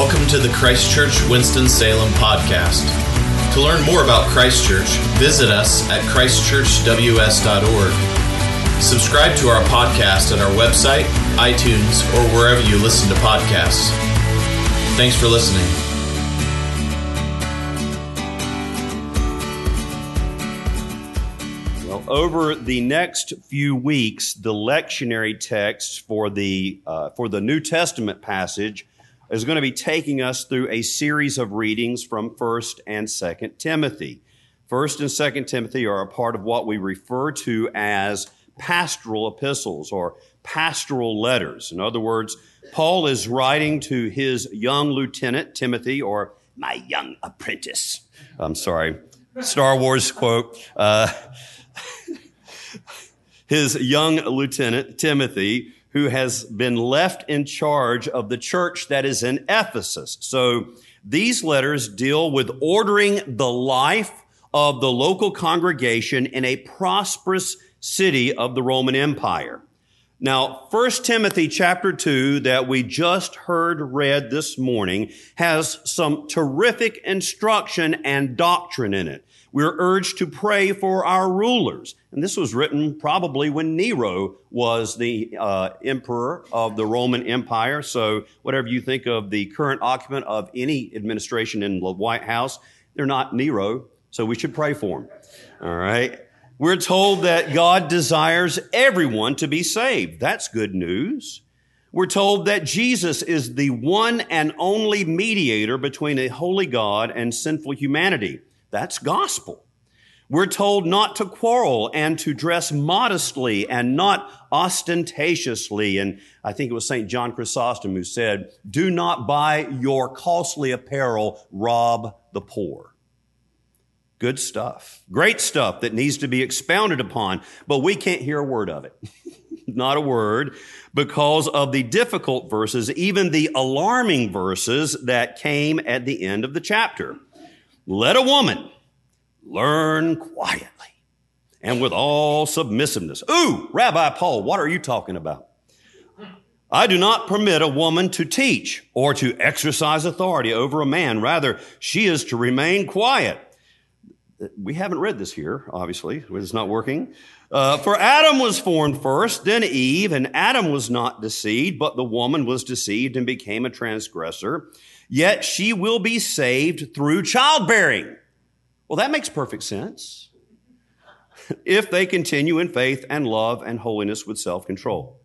Welcome to the Christchurch Winston-Salem podcast. To learn more about Christchurch, visit us at christchurchws.org. Subscribe to our podcast at our website, iTunes, or wherever you listen to podcasts. Thanks for listening. Well, over the next few weeks, the lectionary text for the uh, for the New Testament passage is going to be taking us through a series of readings from 1st and 2nd Timothy. 1st and 2nd Timothy are a part of what we refer to as pastoral epistles or pastoral letters. In other words, Paul is writing to his young lieutenant, Timothy, or my young apprentice. I'm sorry, Star Wars quote. Uh, his young lieutenant, Timothy, who has been left in charge of the church that is in Ephesus. So these letters deal with ordering the life of the local congregation in a prosperous city of the Roman Empire. Now, 1 Timothy chapter 2 that we just heard read this morning has some terrific instruction and doctrine in it. We're urged to pray for our rulers. And this was written probably when Nero was the uh, emperor of the Roman Empire. So, whatever you think of the current occupant of any administration in the White House, they're not Nero. So, we should pray for them. All right. We're told that God desires everyone to be saved. That's good news. We're told that Jesus is the one and only mediator between a holy God and sinful humanity. That's gospel. We're told not to quarrel and to dress modestly and not ostentatiously. And I think it was St. John Chrysostom who said, do not buy your costly apparel, rob the poor. Good stuff. Great stuff that needs to be expounded upon, but we can't hear a word of it. not a word because of the difficult verses, even the alarming verses that came at the end of the chapter. Let a woman learn quietly and with all submissiveness. Ooh, Rabbi Paul, what are you talking about? I do not permit a woman to teach or to exercise authority over a man. Rather, she is to remain quiet. We haven't read this here, obviously. It's not working. Uh, for Adam was formed first, then Eve, and Adam was not deceived, but the woman was deceived and became a transgressor. Yet she will be saved through childbearing. Well, that makes perfect sense. if they continue in faith and love and holiness with self control.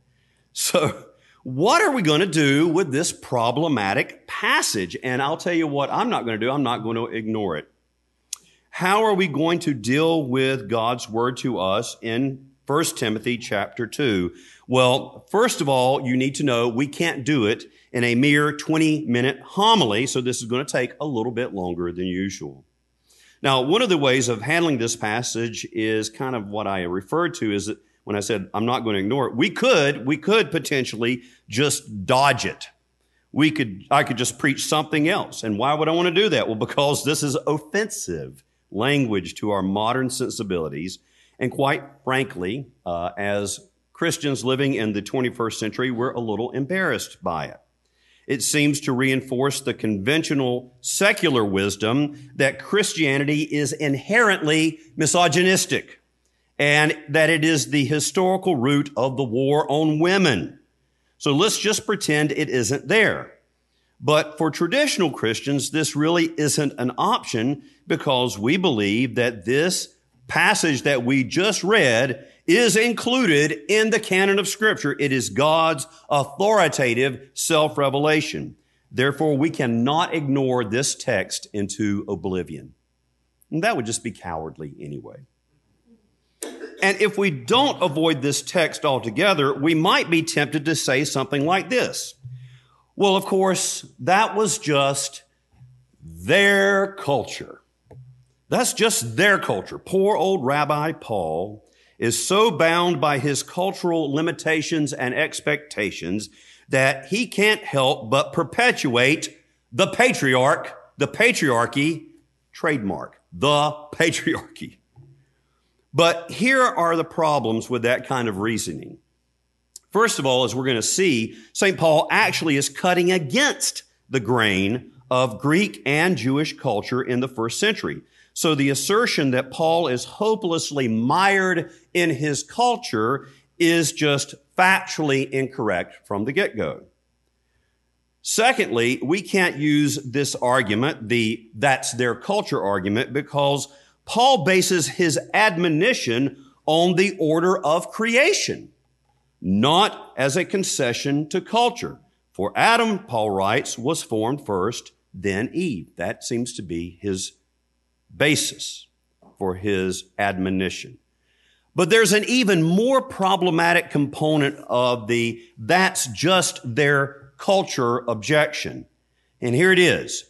So, what are we going to do with this problematic passage? And I'll tell you what I'm not going to do. I'm not going to ignore it. How are we going to deal with God's word to us in 1 Timothy chapter 2? Well, first of all, you need to know we can't do it in a mere 20 minute homily, so this is going to take a little bit longer than usual. Now, one of the ways of handling this passage is kind of what I referred to is that when I said I'm not going to ignore it, we could, we could potentially just dodge it. We could, I could just preach something else. And why would I want to do that? Well, because this is offensive language to our modern sensibilities. And quite frankly, uh, as Christians living in the 21st century, we're a little embarrassed by it it seems to reinforce the conventional secular wisdom that Christianity is inherently misogynistic and that it is the historical root of the war on women. So let's just pretend it isn't there. But for traditional Christians, this really isn't an option because we believe that this passage that we just read is included in the canon of scripture. It is God's authoritative self-revelation. Therefore, we cannot ignore this text into oblivion. And that would just be cowardly anyway. And if we don't avoid this text altogether, we might be tempted to say something like this. Well, of course, that was just their culture. That's just their culture. Poor old Rabbi Paul is so bound by his cultural limitations and expectations that he can't help but perpetuate the patriarch, the patriarchy trademark, the patriarchy. But here are the problems with that kind of reasoning. First of all, as we're going to see, St. Paul actually is cutting against the grain of Greek and Jewish culture in the first century. So the assertion that Paul is hopelessly mired in his culture is just factually incorrect from the get-go. Secondly, we can't use this argument, the that's their culture argument, because Paul bases his admonition on the order of creation, not as a concession to culture. For Adam, Paul writes, was formed first, then Eve. That seems to be his basis for his admonition. But there's an even more problematic component of the that's just their culture objection. And here it is.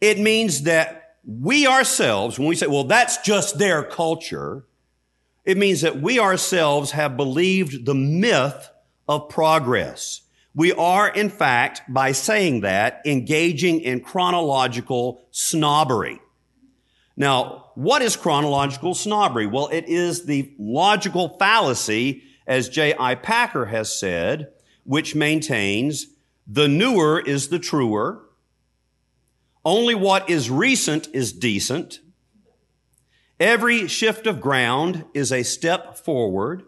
It means that we ourselves, when we say, well, that's just their culture, it means that we ourselves have believed the myth of progress. We are, in fact, by saying that, engaging in chronological snobbery. Now, what is chronological snobbery? Well, it is the logical fallacy, as J.I. Packer has said, which maintains the newer is the truer. Only what is recent is decent. Every shift of ground is a step forward,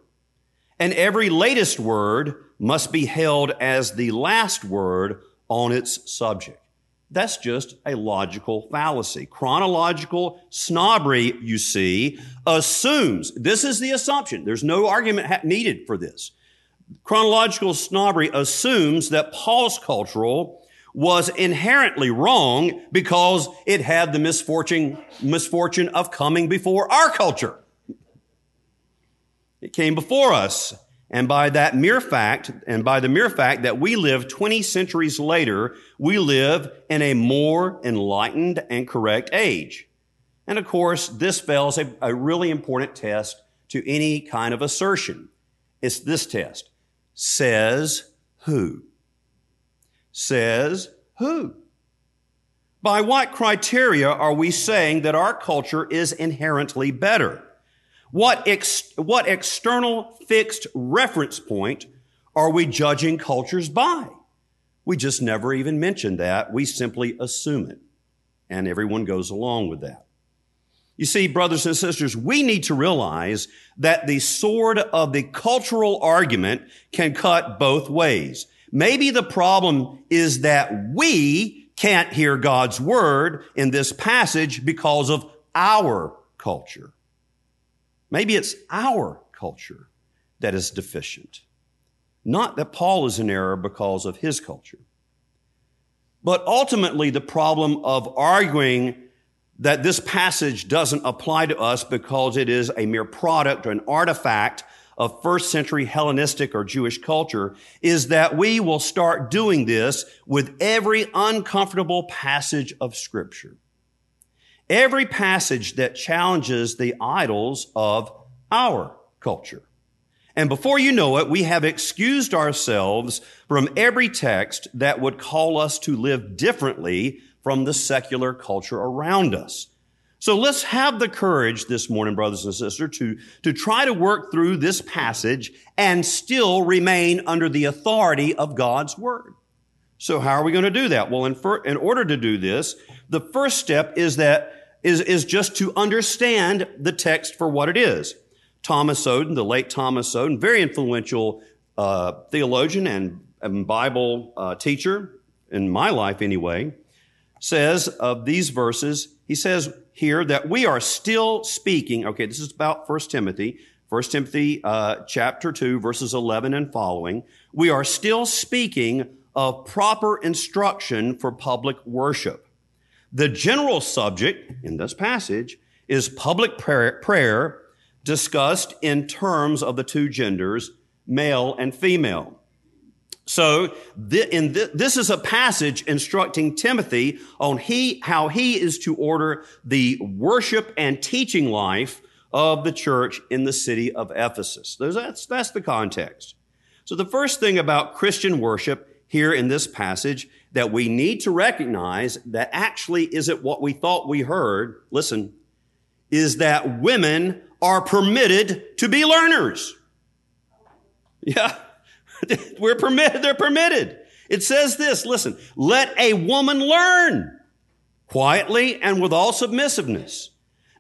and every latest word must be held as the last word on its subject. That's just a logical fallacy. Chronological snobbery, you see, assumes, this is the assumption. There's no argument needed for this. Chronological snobbery assumes that Paul's cultural was inherently wrong because it had the misfortune, misfortune of coming before our culture. It came before us. And by that mere fact, and by the mere fact that we live 20 centuries later, we live in a more enlightened and correct age. And of course, this fails a, a really important test to any kind of assertion. It's this test. Says who? Says who? By what criteria are we saying that our culture is inherently better? What, ex- what external fixed reference point are we judging cultures by? We just never even mention that. We simply assume it. And everyone goes along with that. You see, brothers and sisters, we need to realize that the sword of the cultural argument can cut both ways. Maybe the problem is that we can't hear God's word in this passage because of our culture. Maybe it's our culture that is deficient. Not that Paul is in error because of his culture. But ultimately, the problem of arguing that this passage doesn't apply to us because it is a mere product or an artifact of first century Hellenistic or Jewish culture is that we will start doing this with every uncomfortable passage of scripture. Every passage that challenges the idols of our culture. And before you know it, we have excused ourselves from every text that would call us to live differently from the secular culture around us. So let's have the courage this morning, brothers and sisters, to, to try to work through this passage and still remain under the authority of God's word. So how are we going to do that? Well, in, for, in order to do this, the first step is that is, is just to understand the text for what it is. Thomas Oden, the late Thomas Oden, very influential uh, theologian and, and Bible uh, teacher in my life anyway, says of these verses, he says here that we are still speaking. Okay, this is about 1 Timothy, 1 Timothy uh, chapter 2, verses 11 and following. We are still speaking of proper instruction for public worship. The general subject in this passage is public prayer, discussed in terms of the two genders, male and female. So th- this is a passage instructing Timothy on he, how he is to order the worship and teaching life of the church in the city of Ephesus. That's, that's the context. So the first thing about Christian worship here in this passage that we need to recognize that actually isn't what we thought we heard. Listen, is that women are permitted to be learners. Yeah. We're permitted, they're permitted. It says this, listen, let a woman learn quietly and with all submissiveness.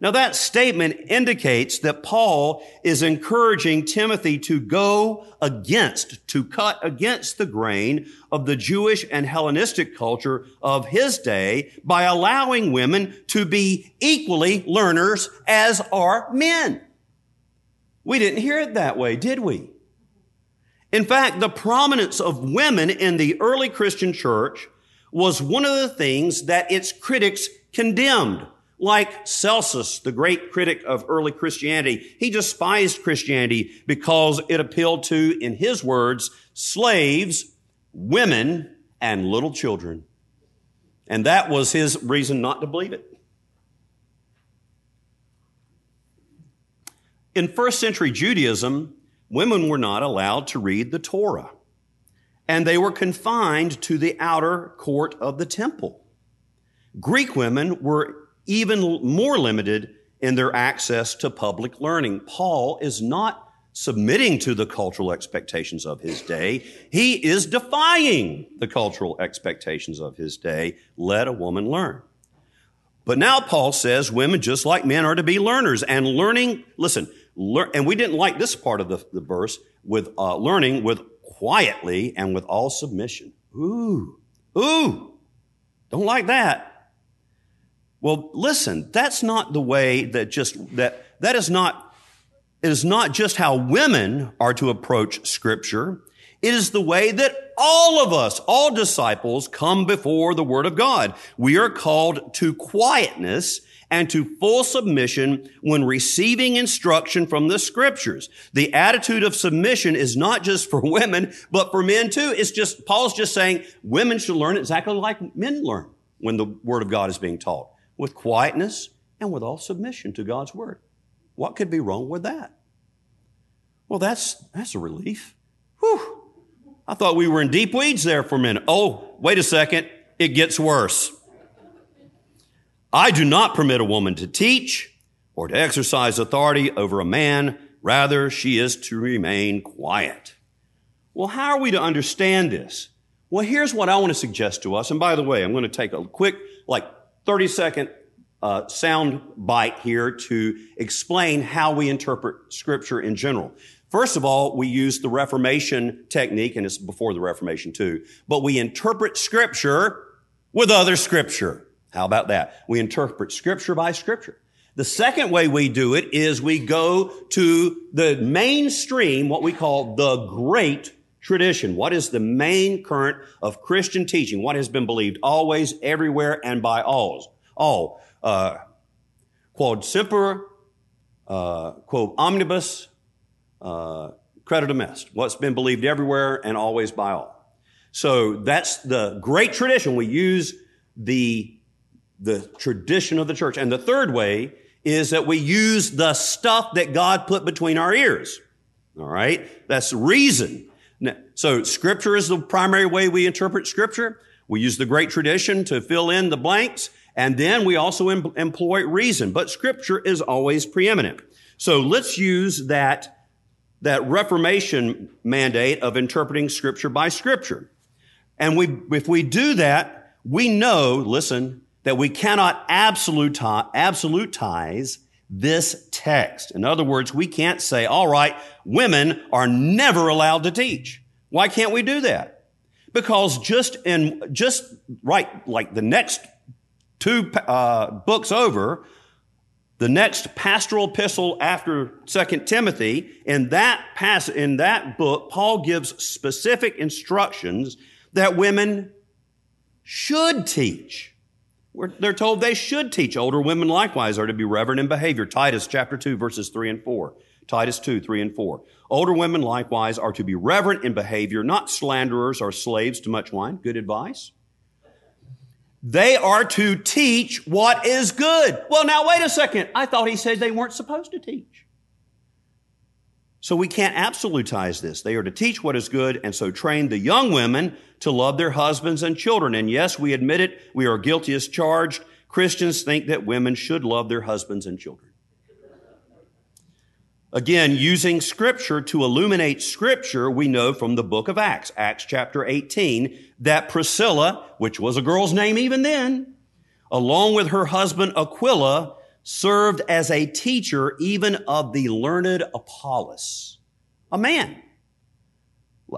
Now that statement indicates that Paul is encouraging Timothy to go against, to cut against the grain of the Jewish and Hellenistic culture of his day by allowing women to be equally learners as are men. We didn't hear it that way, did we? In fact, the prominence of women in the early Christian church was one of the things that its critics condemned. Like Celsus, the great critic of early Christianity, he despised Christianity because it appealed to, in his words, slaves, women, and little children. And that was his reason not to believe it. In first century Judaism, women were not allowed to read the Torah, and they were confined to the outer court of the temple. Greek women were even more limited in their access to public learning. Paul is not submitting to the cultural expectations of his day. He is defying the cultural expectations of his day. Let a woman learn. But now Paul says women, just like men, are to be learners. And learning, listen, learn, and we didn't like this part of the, the verse with uh, learning with quietly and with all submission. Ooh, ooh, don't like that. Well, listen, that's not the way that just, that, that is not, it is not just how women are to approach scripture. It is the way that all of us, all disciples come before the word of God. We are called to quietness and to full submission when receiving instruction from the scriptures. The attitude of submission is not just for women, but for men too. It's just, Paul's just saying women should learn exactly like men learn when the word of God is being taught with quietness and with all submission to God's word. What could be wrong with that? Well, that's, that's a relief. Whew. I thought we were in deep weeds there for a minute. Oh, wait a second. It gets worse. I do not permit a woman to teach or to exercise authority over a man. Rather, she is to remain quiet. Well, how are we to understand this? Well, here's what I want to suggest to us. And by the way, I'm going to take a quick, like 30 second uh, sound bite here to explain how we interpret scripture in general. First of all, we use the Reformation technique, and it's before the Reformation too, but we interpret scripture with other scripture. How about that? We interpret scripture by scripture. The second way we do it is we go to the mainstream, what we call the great tradition. What is the main current of Christian teaching? What has been believed always, everywhere, and by all? All. Uh, quod semper, uh, quod omnibus, uh, creditum est. What's been believed everywhere and always by all. So that's the great tradition. We use the, the tradition of the church. And the third way is that we use the stuff that God put between our ears. All right? That's reason. So scripture is the primary way we interpret scripture. We use the great tradition to fill in the blanks. And then we also em- employ reason, but scripture is always preeminent. So let's use that, that Reformation mandate of interpreting scripture by scripture. And we, if we do that, we know, listen, that we cannot absolutize, absolutize this text. In other words, we can't say, all right, women are never allowed to teach. Why can't we do that? Because just in, just right, like the next two uh, books over, the next pastoral epistle after Second Timothy, in that pass, in that book, Paul gives specific instructions that women should teach. We're, they're told they should teach. Older women likewise are to be reverent in behavior. Titus chapter 2 verses 3 and 4. Titus 2, 3 and 4. Older women likewise are to be reverent in behavior, not slanderers or slaves to much wine. Good advice. They are to teach what is good. Well, now wait a second. I thought he said they weren't supposed to teach. So we can't absolutize this. They are to teach what is good and so train the young women to love their husbands and children. And yes, we admit it. We are guilty as charged. Christians think that women should love their husbands and children. Again, using scripture to illuminate scripture, we know from the book of Acts, Acts chapter 18, that Priscilla, which was a girl's name even then, along with her husband Aquila, served as a teacher even of the learned Apollos, a man.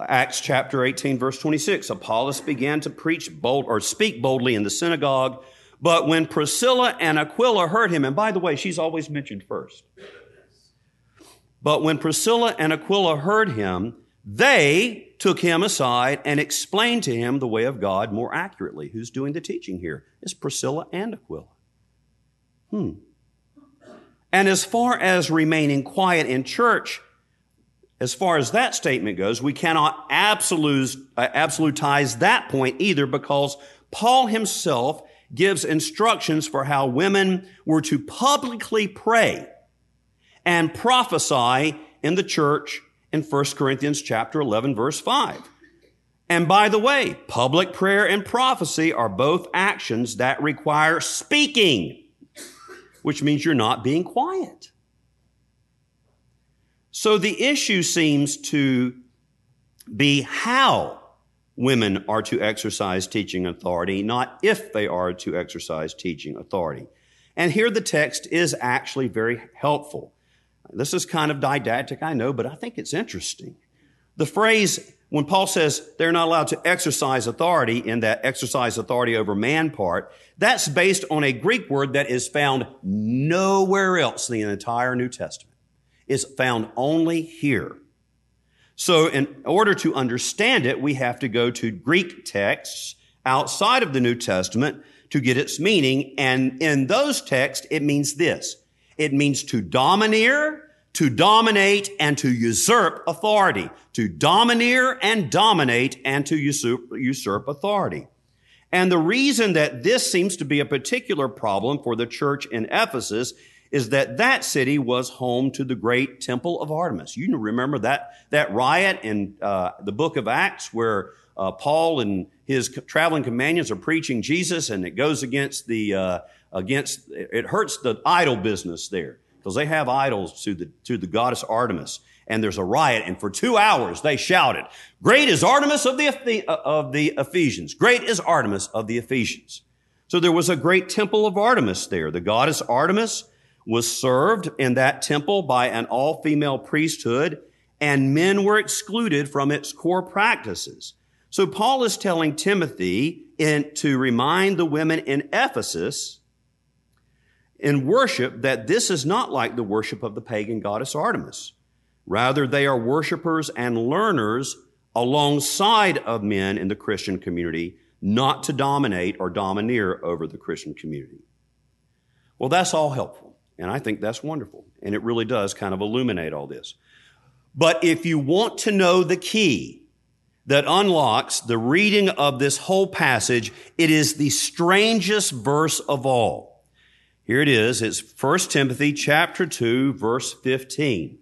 Acts chapter 18 verse 26, Apollos began to preach bold or speak boldly in the synagogue, but when Priscilla and Aquila heard him, and by the way, she's always mentioned first. But when Priscilla and Aquila heard him, they took him aside and explained to him the way of God more accurately. Who's doing the teaching here? It's Priscilla and Aquila. Hmm. And as far as remaining quiet in church, as far as that statement goes, we cannot uh, absolutize that point either because Paul himself gives instructions for how women were to publicly pray and prophesy in the church in 1 Corinthians chapter 11 verse 5. And by the way, public prayer and prophecy are both actions that require speaking, which means you're not being quiet. So the issue seems to be how women are to exercise teaching authority, not if they are to exercise teaching authority. And here the text is actually very helpful. This is kind of didactic, I know, but I think it's interesting. The phrase, when Paul says they're not allowed to exercise authority in that exercise authority over man part, that's based on a Greek word that is found nowhere else in the entire New Testament. It's found only here. So in order to understand it, we have to go to Greek texts outside of the New Testament to get its meaning. And in those texts, it means this. It means to domineer, to dominate, and to usurp authority. To domineer and dominate and to usurp, usurp authority. And the reason that this seems to be a particular problem for the church in Ephesus is that that city was home to the great temple of Artemis. You remember that, that riot in uh, the book of Acts where uh, Paul and his traveling companions are preaching Jesus and it goes against the, uh, against, it hurts the idol business there because they have idols to the, to the goddess Artemis. And there's a riot, and for two hours they shouted, Great is Artemis of the, of the Ephesians. Great is Artemis of the Ephesians. So there was a great temple of Artemis there. The goddess Artemis was served in that temple by an all female priesthood, and men were excluded from its core practices. So Paul is telling Timothy in, to remind the women in Ephesus in worship that this is not like the worship of the pagan goddess Artemis. Rather, they are worshipers and learners alongside of men in the Christian community, not to dominate or domineer over the Christian community. Well, that's all helpful. And I think that's wonderful. And it really does kind of illuminate all this. But if you want to know the key that unlocks the reading of this whole passage, it is the strangest verse of all. Here it is. It's 1 Timothy chapter 2 verse 15.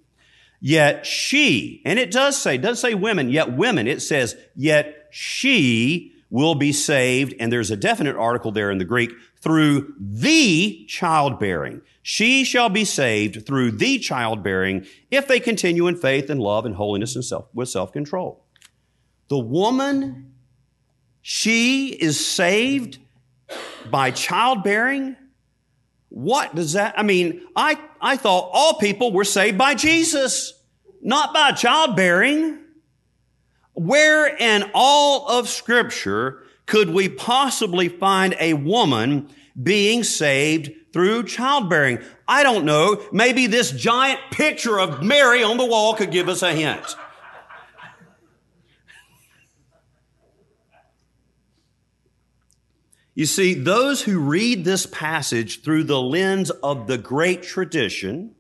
Yet she, and it does say, doesn't say women, yet women, it says, yet she will be saved. And there's a definite article there in the Greek through the childbearing. She shall be saved through the childbearing if they continue in faith and love and holiness and self, with self-control. The woman, she is saved by childbearing what does that, I mean, I, I thought all people were saved by Jesus, not by childbearing. Where in all of scripture could we possibly find a woman being saved through childbearing? I don't know. Maybe this giant picture of Mary on the wall could give us a hint. You see, those who read this passage through the lens of the great tradition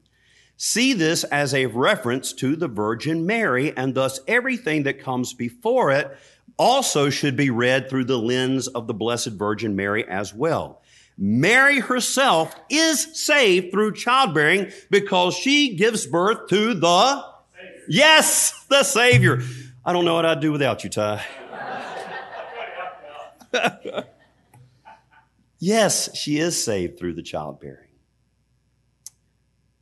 see this as a reference to the Virgin Mary, and thus everything that comes before it also should be read through the lens of the Blessed Virgin Mary as well. Mary herself is saved through childbearing because she gives birth to the, Savior. yes, the Savior. I don't know what I'd do without you, Ty. Yes, she is saved through the childbearing.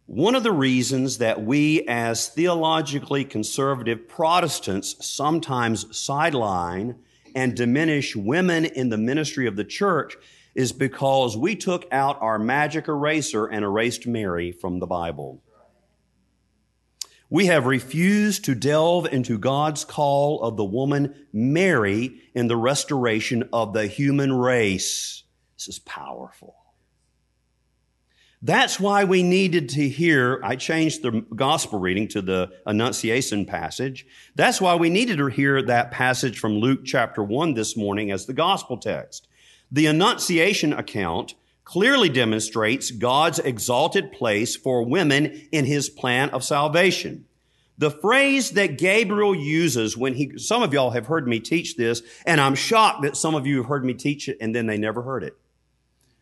One of the reasons that we, as theologically conservative Protestants, sometimes sideline and diminish women in the ministry of the church is because we took out our magic eraser and erased Mary from the Bible. We have refused to delve into God's call of the woman Mary in the restoration of the human race. This is powerful. That's why we needed to hear, I changed the gospel reading to the Annunciation passage. That's why we needed to hear that passage from Luke chapter 1 this morning as the gospel text. The Annunciation account clearly demonstrates God's exalted place for women in his plan of salvation. The phrase that Gabriel uses when he, some of y'all have heard me teach this, and I'm shocked that some of you have heard me teach it and then they never heard it.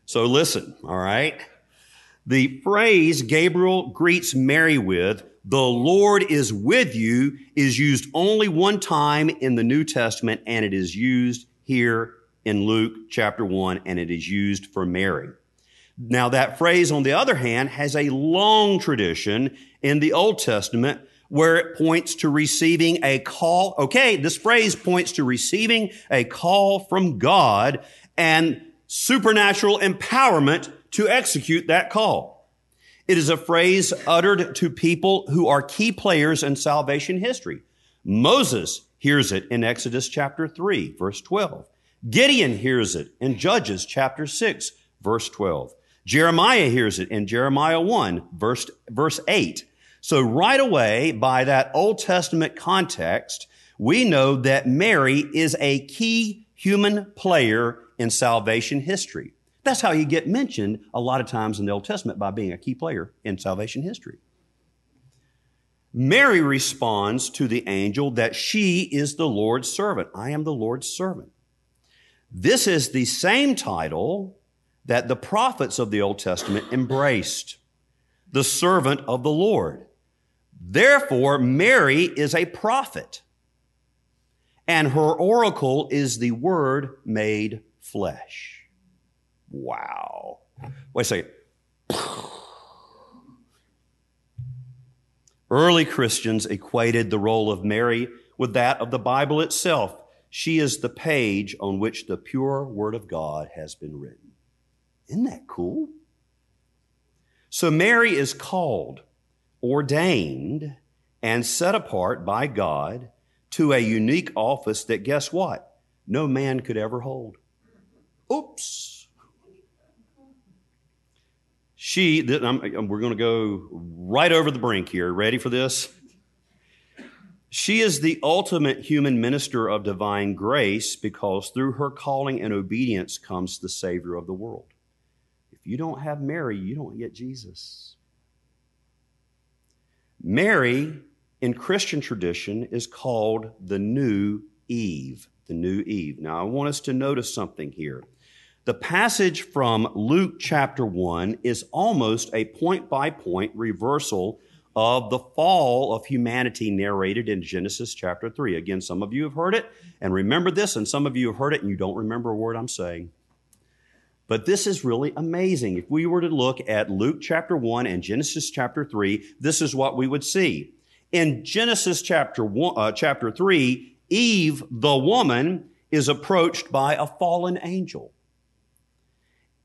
So listen, all right? The phrase Gabriel greets Mary with, the Lord is with you, is used only one time in the New Testament, and it is used here in Luke chapter 1, and it is used for Mary. Now, that phrase, on the other hand, has a long tradition in the Old Testament where it points to receiving a call. Okay, this phrase points to receiving a call from God and supernatural empowerment to execute that call. It is a phrase uttered to people who are key players in salvation history. Moses hears it in Exodus chapter 3, verse 12. Gideon hears it in Judges chapter 6, verse 12. Jeremiah hears it in Jeremiah 1, verse, verse 8. So right away, by that Old Testament context, we know that Mary is a key human player in salvation history. That's how you get mentioned a lot of times in the Old Testament by being a key player in salvation history. Mary responds to the angel that she is the Lord's servant. I am the Lord's servant. This is the same title that the prophets of the Old Testament embraced the servant of the Lord. Therefore, Mary is a prophet, and her oracle is the Word made flesh. Wow. Wait a second. Early Christians equated the role of Mary with that of the Bible itself. She is the page on which the pure Word of God has been written. Isn't that cool? So Mary is called, ordained, and set apart by God to a unique office that, guess what? No man could ever hold. Oops. She, we're going to go right over the brink here. Ready for this? She is the ultimate human minister of divine grace because through her calling and obedience comes the Savior of the world. If you don't have Mary, you don't get Jesus. Mary, in Christian tradition, is called the new Eve. The new Eve. Now, I want us to notice something here. The passage from Luke chapter 1 is almost a point by point reversal of the fall of humanity narrated in Genesis chapter 3. Again, some of you have heard it and remember this, and some of you have heard it and you don't remember a word I'm saying. But this is really amazing. If we were to look at Luke chapter 1 and Genesis chapter 3, this is what we would see. In Genesis chapter, one, uh, chapter 3, Eve, the woman, is approached by a fallen angel.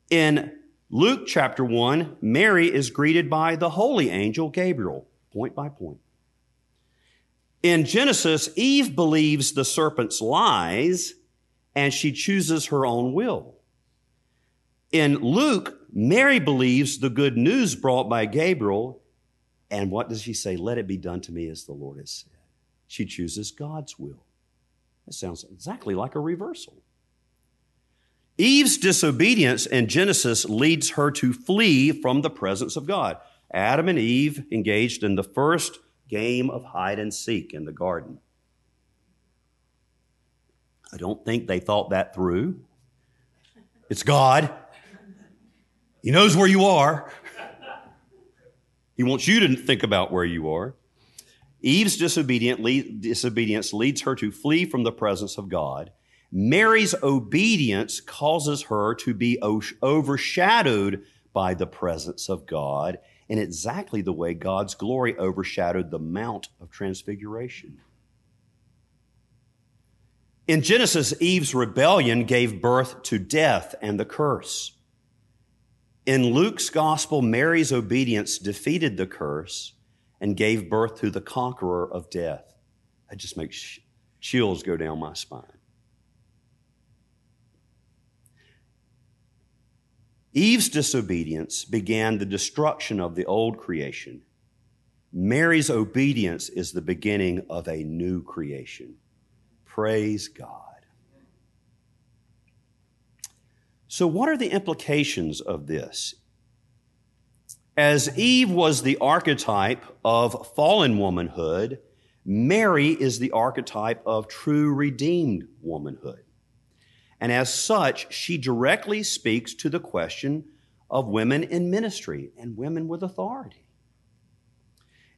In Luke chapter 1, Mary is greeted by the holy angel Gabriel, point by point. In Genesis, Eve believes the serpent's lies and she chooses her own will. In Luke, Mary believes the good news brought by Gabriel. And what does she say? Let it be done to me as the Lord has said. She chooses God's will. That sounds exactly like a reversal. Eve's disobedience in Genesis leads her to flee from the presence of God. Adam and Eve engaged in the first game of hide and seek in the garden. I don't think they thought that through. It's God. He knows where you are. He wants you to think about where you are. Eve's disobedience leads her to flee from the presence of God. Mary's obedience causes her to be overshadowed by the presence of God in exactly the way God's glory overshadowed the Mount of Transfiguration. In Genesis, Eve's rebellion gave birth to death and the curse. In Luke's gospel, Mary's obedience defeated the curse and gave birth to the conqueror of death. That just makes chills go down my spine. Eve's disobedience began the destruction of the old creation. Mary's obedience is the beginning of a new creation. Praise God. So, what are the implications of this? As Eve was the archetype of fallen womanhood, Mary is the archetype of true redeemed womanhood. And as such, she directly speaks to the question of women in ministry and women with authority.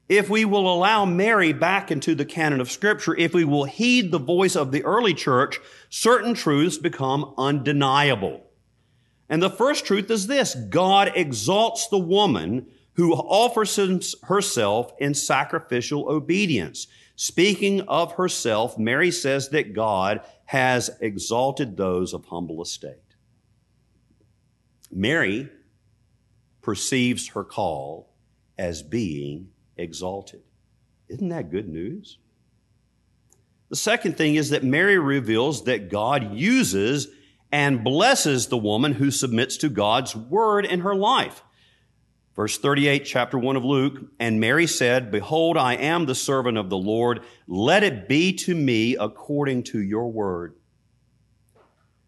If we will allow Mary back into the canon of Scripture, if we will heed the voice of the early church, certain truths become undeniable. And the first truth is this God exalts the woman who offers herself in sacrificial obedience. Speaking of herself, Mary says that God has exalted those of humble estate. Mary perceives her call as being exalted. Isn't that good news? The second thing is that Mary reveals that God uses and blesses the woman who submits to God's word in her life. Verse 38, chapter 1 of Luke, and Mary said, Behold, I am the servant of the Lord. Let it be to me according to your word.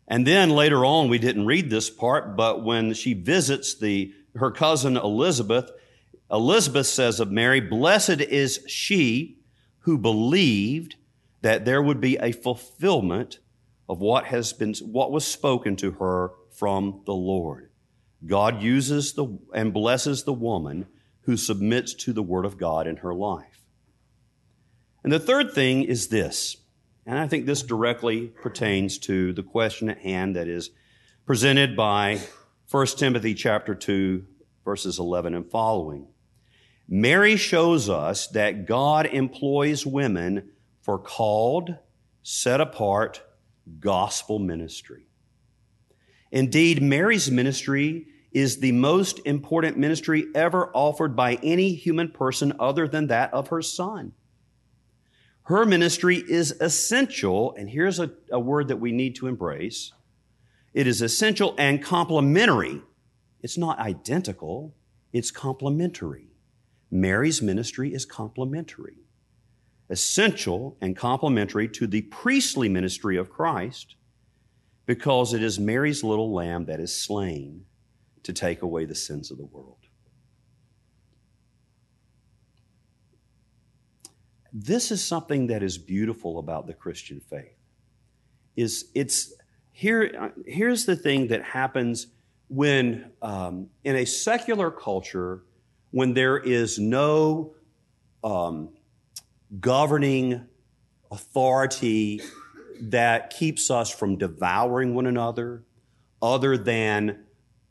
And then later on, we didn't read this part, but when she visits the, her cousin Elizabeth, Elizabeth says of Mary, Blessed is she who believed that there would be a fulfillment of what has been, what was spoken to her from the Lord. God uses the, and blesses the woman who submits to the Word of God in her life. And the third thing is this, and I think this directly pertains to the question at hand that is presented by 1 Timothy chapter 2, verses 11 and following. Mary shows us that God employs women for called, set apart gospel ministry. Indeed, Mary's ministry is the most important ministry ever offered by any human person other than that of her son. Her ministry is essential, and here's a, a word that we need to embrace it is essential and complementary. It's not identical, it's complementary. Mary's ministry is complementary, essential and complementary to the priestly ministry of Christ because it is Mary's little lamb that is slain to take away the sins of the world. This is something that is beautiful about the Christian faith. Is it's here? Here's the thing that happens when um, in a secular culture, when there is no um, governing authority that keeps us from devouring one another, other than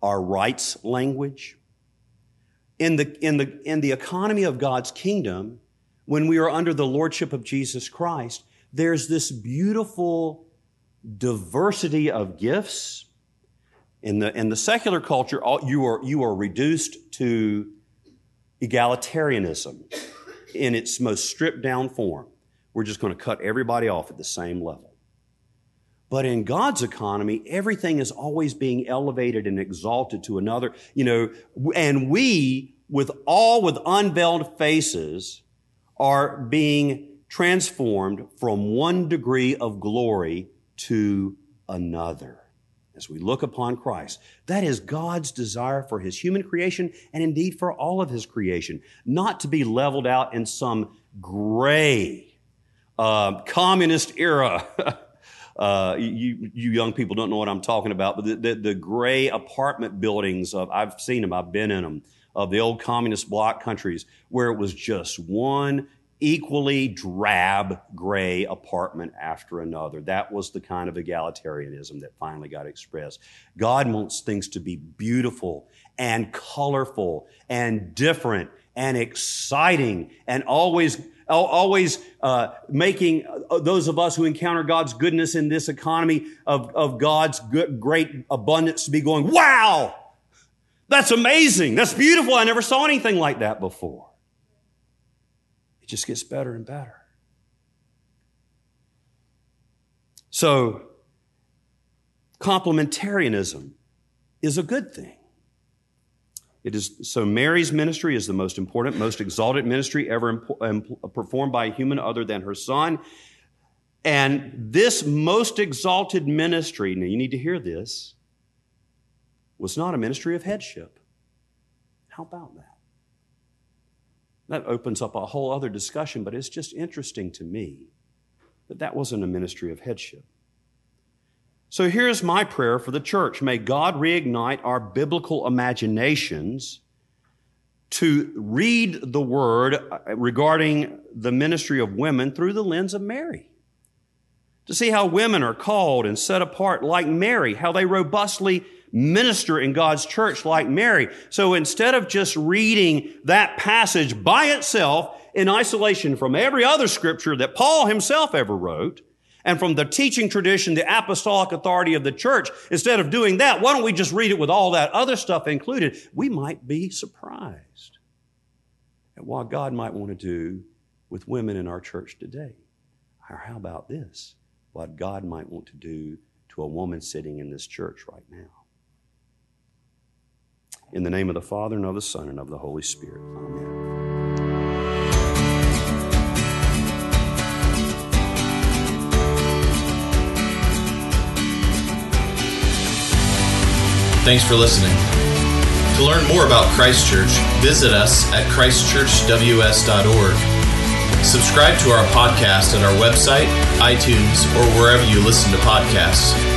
our rights language. In the, in, the, in the economy of God's kingdom, when we are under the lordship of Jesus Christ, there's this beautiful diversity of gifts. In the, in the secular culture, you are, you are reduced to egalitarianism in its most stripped down form. We're just going to cut everybody off at the same level. But in God's economy, everything is always being elevated and exalted to another, you know, and we, with all with unveiled faces, are being transformed from one degree of glory to another as we look upon Christ. That is God's desire for his human creation and indeed for all of his creation, not to be leveled out in some gray uh, communist era Uh, you, you young people don't know what I'm talking about, but the, the, the gray apartment buildings of, I've seen them, I've been in them, of the old communist bloc countries where it was just one equally drab gray apartment after another. That was the kind of egalitarianism that finally got expressed. God wants things to be beautiful and colorful and different and exciting and always always uh, making uh, those of us who encounter God's goodness in this economy of, of God's good, great abundance to be going, wow, that's amazing. That's beautiful. I never saw anything like that before. It just gets better and better. So, complementarianism is a good thing. It is so Mary's ministry is the most important, most exalted ministry ever um, performed by a human other than her son. And this most exalted ministry, now you need to hear this, was not a ministry of headship. How about that? That opens up a whole other discussion, but it's just interesting to me that that wasn't a ministry of headship. So here's my prayer for the church. May God reignite our biblical imaginations to read the word uh, regarding the ministry of women through the lens of Mary. To see how women are called and set apart like Mary, how they robustly minister in God's church like Mary. So instead of just reading that passage by itself in isolation from every other scripture that Paul himself ever wrote, and from the teaching tradition, the apostolic authority of the church. Instead of doing that, why don't we just read it with all that other stuff included? We might be surprised at what God might want to do with women in our church today. Or how about this? What God might want to do to a woman sitting in this church right now. In the name of the Father, and of the Son, and of the Holy Spirit. Amen. Thanks for listening. To learn more about Christchurch, visit us at christchurchws.org. Subscribe to our podcast at our website, iTunes, or wherever you listen to podcasts.